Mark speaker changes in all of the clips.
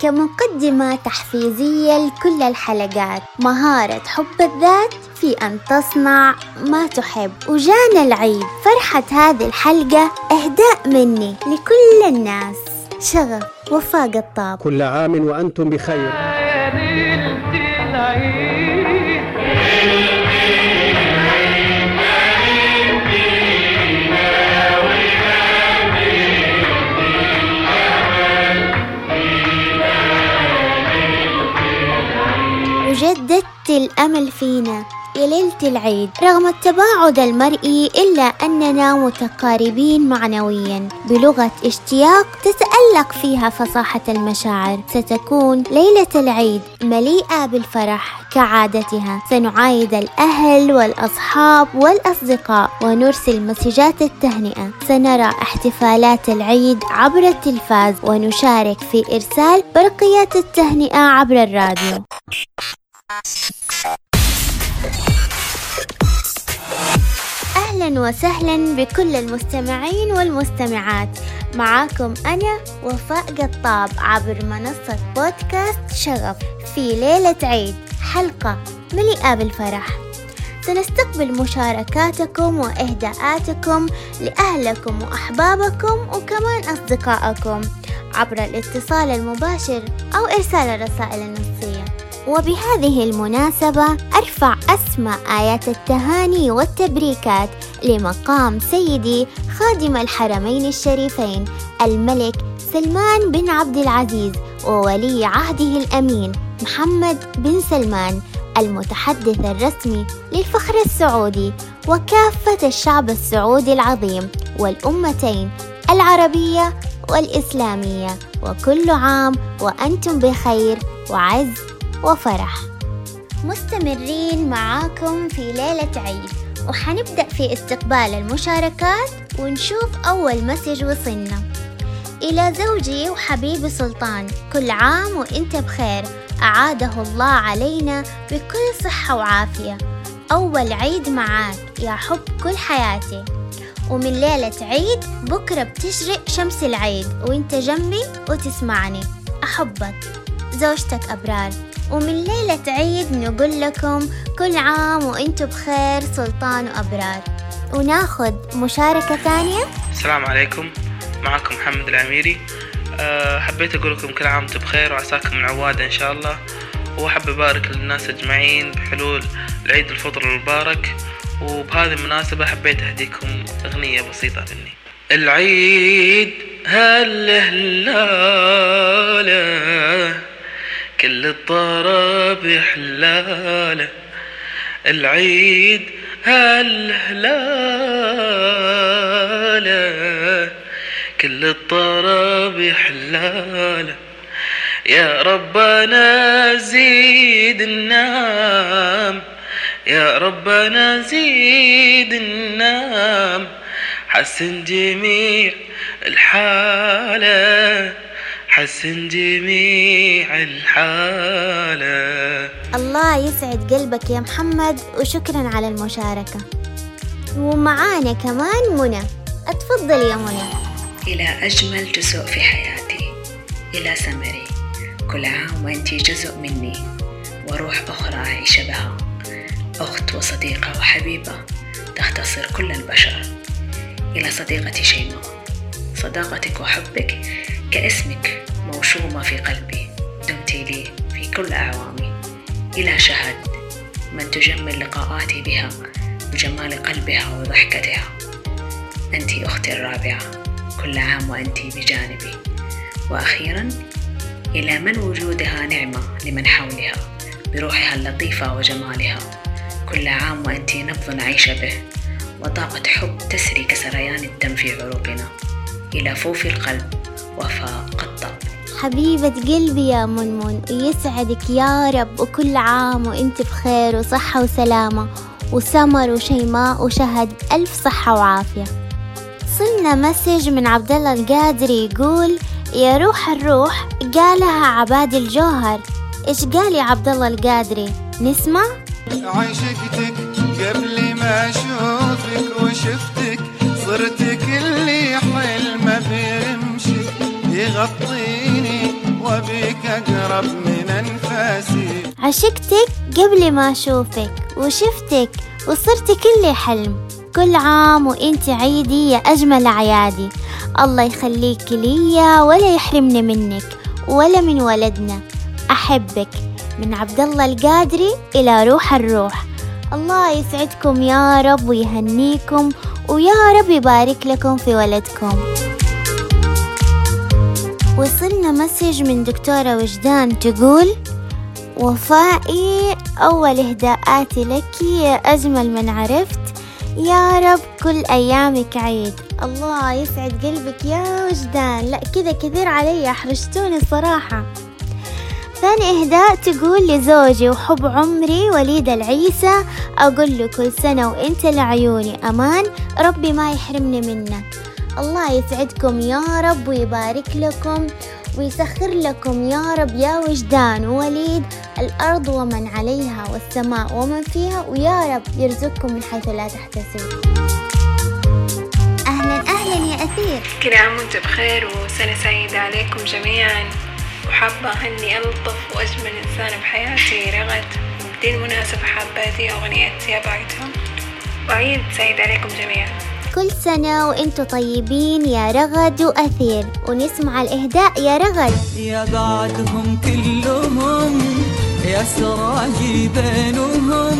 Speaker 1: كمقدمة تحفيزية لكل الحلقات. مهارة حب الذات في أن تصنع ما تحب. وجانا العيد. فرحة هذه الحلقة إهداء مني لكل الناس. شغف. وفاء قطاب
Speaker 2: كل عام وأنتم بخير.
Speaker 1: الأمل فينا ليلة العيد. رغم التباعد المرئي إلا أننا متقاربين معنويا. بلغة اشتياق تتألق فيها فصاحة المشاعر. ستكون ليلة العيد مليئة بالفرح كعادتها. سنعايد الأهل والأصحاب والأصدقاء ونرسل مسجات التهنئة. سنرى احتفالات العيد عبر التلفاز ونشارك في إرسال برقيات التهنئة عبر الراديو. أهلا وسهلا بكل المستمعين والمستمعات. معاكم أنا وفاء قطاب عبر منصة بودكاست شغف في ليلة عيد حلقة مليئة بالفرح. سنستقبل مشاركاتكم وإهداءاتكم لأهلكم وأحبابكم وكمان أصدقائكم عبر الاتصال المباشر أو إرسال الرسائل النصية. وبهذه المناسبة أرفع أسمى آيات التهاني والتبريكات لمقام سيدي خادم الحرمين الشريفين الملك سلمان بن عبد العزيز وولي عهده الأمين محمد بن سلمان المتحدث الرسمي للفخر السعودي وكافة الشعب السعودي العظيم والأمتين العربية والإسلامية. وكل عام وأنتم بخير وعز وفرح. مستمرين معاكم في ليلة عيد. وحنبدأ في استقبال المشاركات ونشوف أول مسج وصلنا. إلى زوجي وحبيبي سلطان. كل عام وإنت بخير. أعاده الله علينا بكل صحة وعافية. أول عيد معاك يا حب كل حياتي. ومن ليلة عيد بكرة بتشرق شمس العيد. وإنت جنبي وتسمعني. أحبك. زوجتك أبرار. ومن ليلة عيد نقول لكم كل عام وأنتم بخير سلطان وأبرار. وناخد مشاركة ثانية.
Speaker 3: السلام عليكم. معكم محمد العميري. أه حبيت أقول لكم كل عام وأنتم بخير وعساكم من عوادة إن شاء الله. وأحب أبارك للناس أجمعين بحلول العيد الفطر المبارك. وبهذه المناسبة حبيت أهديكم أغنية بسيطة مني. العيد هل هلاله كل الطرب حلالة العيد هالهلالة. كل الطرب حلالة. يا ربنا زيد النام يا ربنا زيد النام حسن جميع الحالة. حسن جميع الحالة.
Speaker 1: الله يسعد قلبك يا محمد وشكرا على المشاركة. ومعانا كمان منى. اتفضل يا منى.
Speaker 4: إلى أجمل جزء في حياتي إلى سمري كل عام وأنت جزء مني وروح أخرى أعيش بها. أخت وصديقة وحبيبة تختصر كل البشر. إلى صديقتي شيماء. صداقتك وحبك كاسمك موشومة في قلبي دمت لي في كل أعوامي. إلى شهد من تجمل لقاءاتي بها بجمال قلبها وضحكتها. أنت أختي الرابعة كل عام وأنت بجانبي. وأخيرا إلى من وجودها نعمة لمن حولها بروحها اللطيفة وجمالها. كل عام وأنت نبض نعيش به وطاقة حب تسري كسريان الدم في عروقنا. إلى فوف القلب وفاء قطاب
Speaker 1: حبيبة قلبي يا منمن ويسعدك يا رب وكل عام وإنت بخير وصحة وسلامة وسمر وشيماء وشهد ألف صحة وعافية. صلنا مسج من عبد الله القادري يقول يا روح الروح قالها عباد الجوهر. إيش قال يا عبد الله القادري؟ نسمع؟
Speaker 5: عشقتك قبل ما أشوفك وشفتك صرت كل يغطيني وبك أقرب من أنفاسي.
Speaker 1: عشقتك قبل ما أشوفك وشفتك وصرت كل حلم. كل عام وانت عيدي يا أجمل أعيادي. الله يخليك ليا ولا يحرمني منك ولا من ولدنا. أحبك من عبد الله القادري إلى روح الروح. الله يسعدكم يا رب ويهنيكم ويا رب يبارك لكم في ولدكم. وصلنا مسج من دكتورة وجدان تقول وفائي أول إهداءاتي لك يا أجمل من عرفت. يا رب كل أيامك عيد. الله يسعد قلبك يا وجدان. لا كذا كثير علي أحرجتوني الصراحة ثاني إهداء تقول لزوجي وحب عمري وليد العيسى أقول له كل سنة وإنت لعيوني. أمان. ربي ما يحرمني منك الله يسعدكم يا رب ويبارك لكم ويسخر لكم يا رب يا وجدان ووليد الأرض ومن عليها والسماء ومن فيها ويا رب يرزقكم من حيث لا تحتسبون أهلا أهلا يا أثير.
Speaker 6: كل عام وأنتم بخير وسنة سعيدة عليكم جميعا. وحابة أهني ألطف وأجمل إنسان بحياتي رغد. وبدي المناسبة حابة أهدي أغنية يا بعدهم وعيد سعيد عليكم جميعا.
Speaker 1: كل سنة وأنتم طيبين يا رغد وأثير. ونسمع الإهداء يا رغد.
Speaker 7: يا بعدهم كلهم يا سراجي بينهم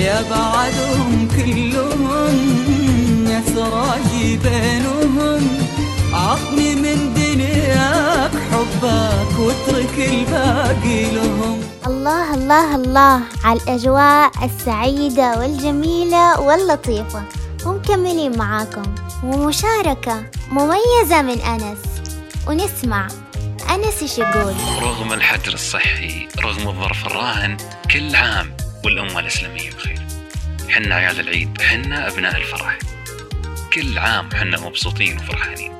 Speaker 7: يا بعدهم كلهم يا سراجي بينهم. عطني من دنياك حبك واترك الباقي لهم.
Speaker 1: الله الله الله على الأجواء السعيدة والجميلة واللطيفة. ومكملين معاكم ومشاركة مميزة من أنس. ونسمع أنس إيش يقول.
Speaker 8: رغم الحجر الصحي رغم الظرف الراهن كل عام والأمة الإسلامية بخير. حنا عيال العيد حنا أبناء الفرح. كل عام حنا مبسوطين وفرحانين.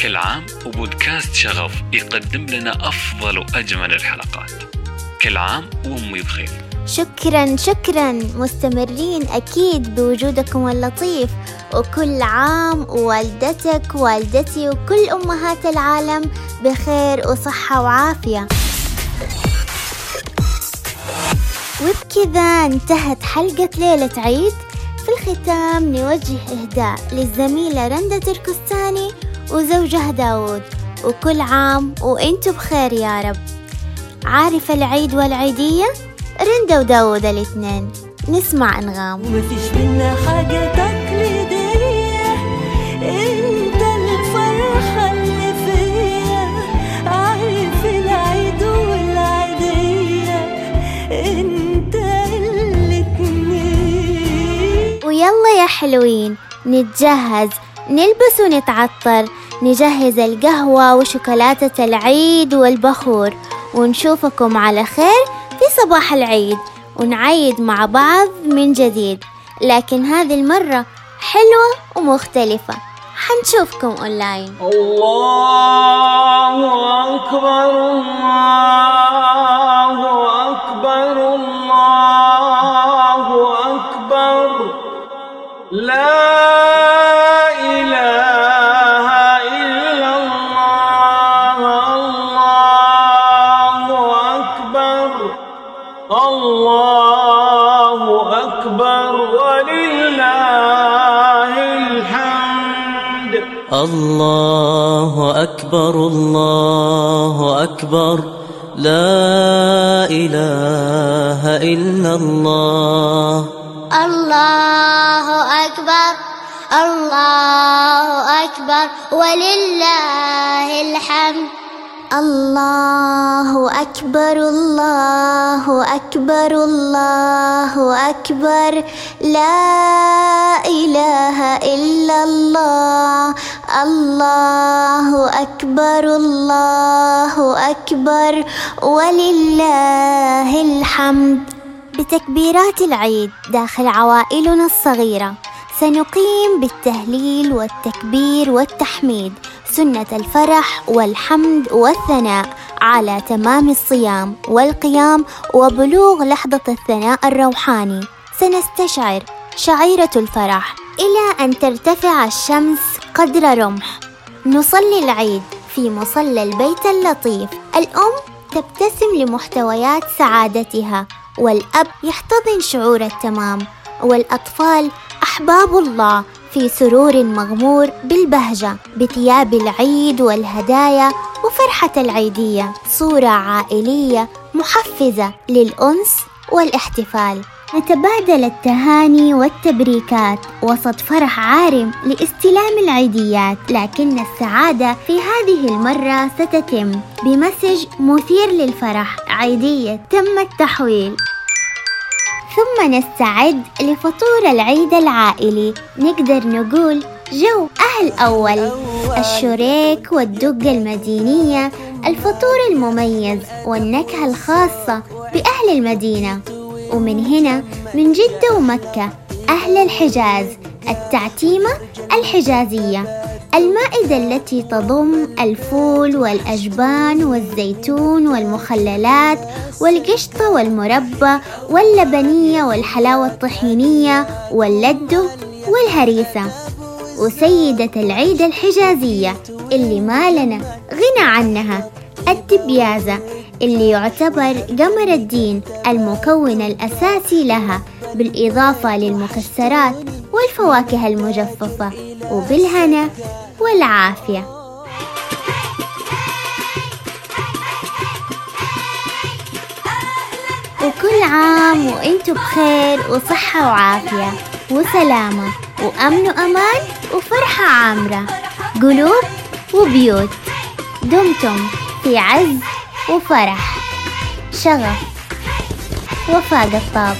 Speaker 8: كل عام وبودكاست شغف يقدم لنا أفضل وأجمل الحلقات. كل عام وأمي بخير.
Speaker 1: شكرا شكرا. مستمرين أكيد بوجودكم اللطيف. وكل عام والدتك والدتي وكل أمهات العالم بخير وصحة وعافية. وبكذا انتهت حلقة ليلة عيد. في الختام نوجه إهداء للزميلة رندة تركستاني وزوجها داود وكل عام وانتو بخير يا رب. عارفة العيد والعيدية؟ رندا وداود الاثنين. نسمع أنغام.
Speaker 9: ومفيش منا حاجة تقليدية انت الفرحة اللي فيا. عارف العيد والعيدية انت الاتنين.
Speaker 1: ويلا يا حلوين نتجهز. نلبس ونتعطر. نجهز القهوة وشوكولاتة العيد والبخور. ونشوفكم على خير صباح العيد ونعيد مع بعض من جديد. لكن هذه المرة حلوة ومختلفة. حنشوفكم أونلاين
Speaker 2: الله أكبر الله الله أكبر الله أكبر.
Speaker 7: لا إله إلا الله.
Speaker 1: الله أكبر الله أكبر. ولله الحمد. الله أكبر الله أكبر الله أكبر. لا إله إلا الله. الله أكبر الله أكبر ولله الحمد بتكبيرات العيد داخل عوائلنا الصغيرة. سنقيم بالتهليل والتكبير والتحميد. سنة الفرح والحمد والثناء على تمام الصيام والقيام وبلوغ لحظة الثناء الروحاني. سنستشعر شعيرة الفرح إلى أن ترتفع الشمس قدر رمح. نصلي العيد في مصلى البيت اللطيف. الأم تبتسم لمحتويات سعادتها والأب يحتضن شعور التمام والأطفال أحباب الله في سرور مغمور بالبهجة بثياب العيد والهدايا وفرحة العيدية. صورة عائلية محفزة للأنس والاحتفال. نتبادل التهاني والتبريكات وسط فرح عارم لاستلام العيديات لكن السعادة في هذه المرة ستتم بمسج مثير للفرح عيدية تم التحويل. ثم نستعد لفطور العيد العائلي. نقدر نقول جو أهل أول. الشريك والدقة المدينية الفطور المميز والنكهة الخاصة بأهل المدينة. ومن هنا من جدة ومكة أهل الحجاز التعتيمة الحجازية المائدة التي تضم الفول والأجبان والزيتون والمخللات والقشطة والمربى واللبنية والحلاوة الطحينية واللدو والهريسة. وسيدة العيد الحجازية اللي ما لنا غنى عنها الدبيازة. اللي يعتبر قمر الدين المكون الأساسي لها بالإضافة للمكسرات والفواكه المجففة وبالهنا والعافية. وكل عام وأنتم بخير وصحة وعافية وسلامة وأمن وأمان وفرحة عامرة. قلوب وبيوت. دمتم في عز وفرح. شغف. وفاء قطاب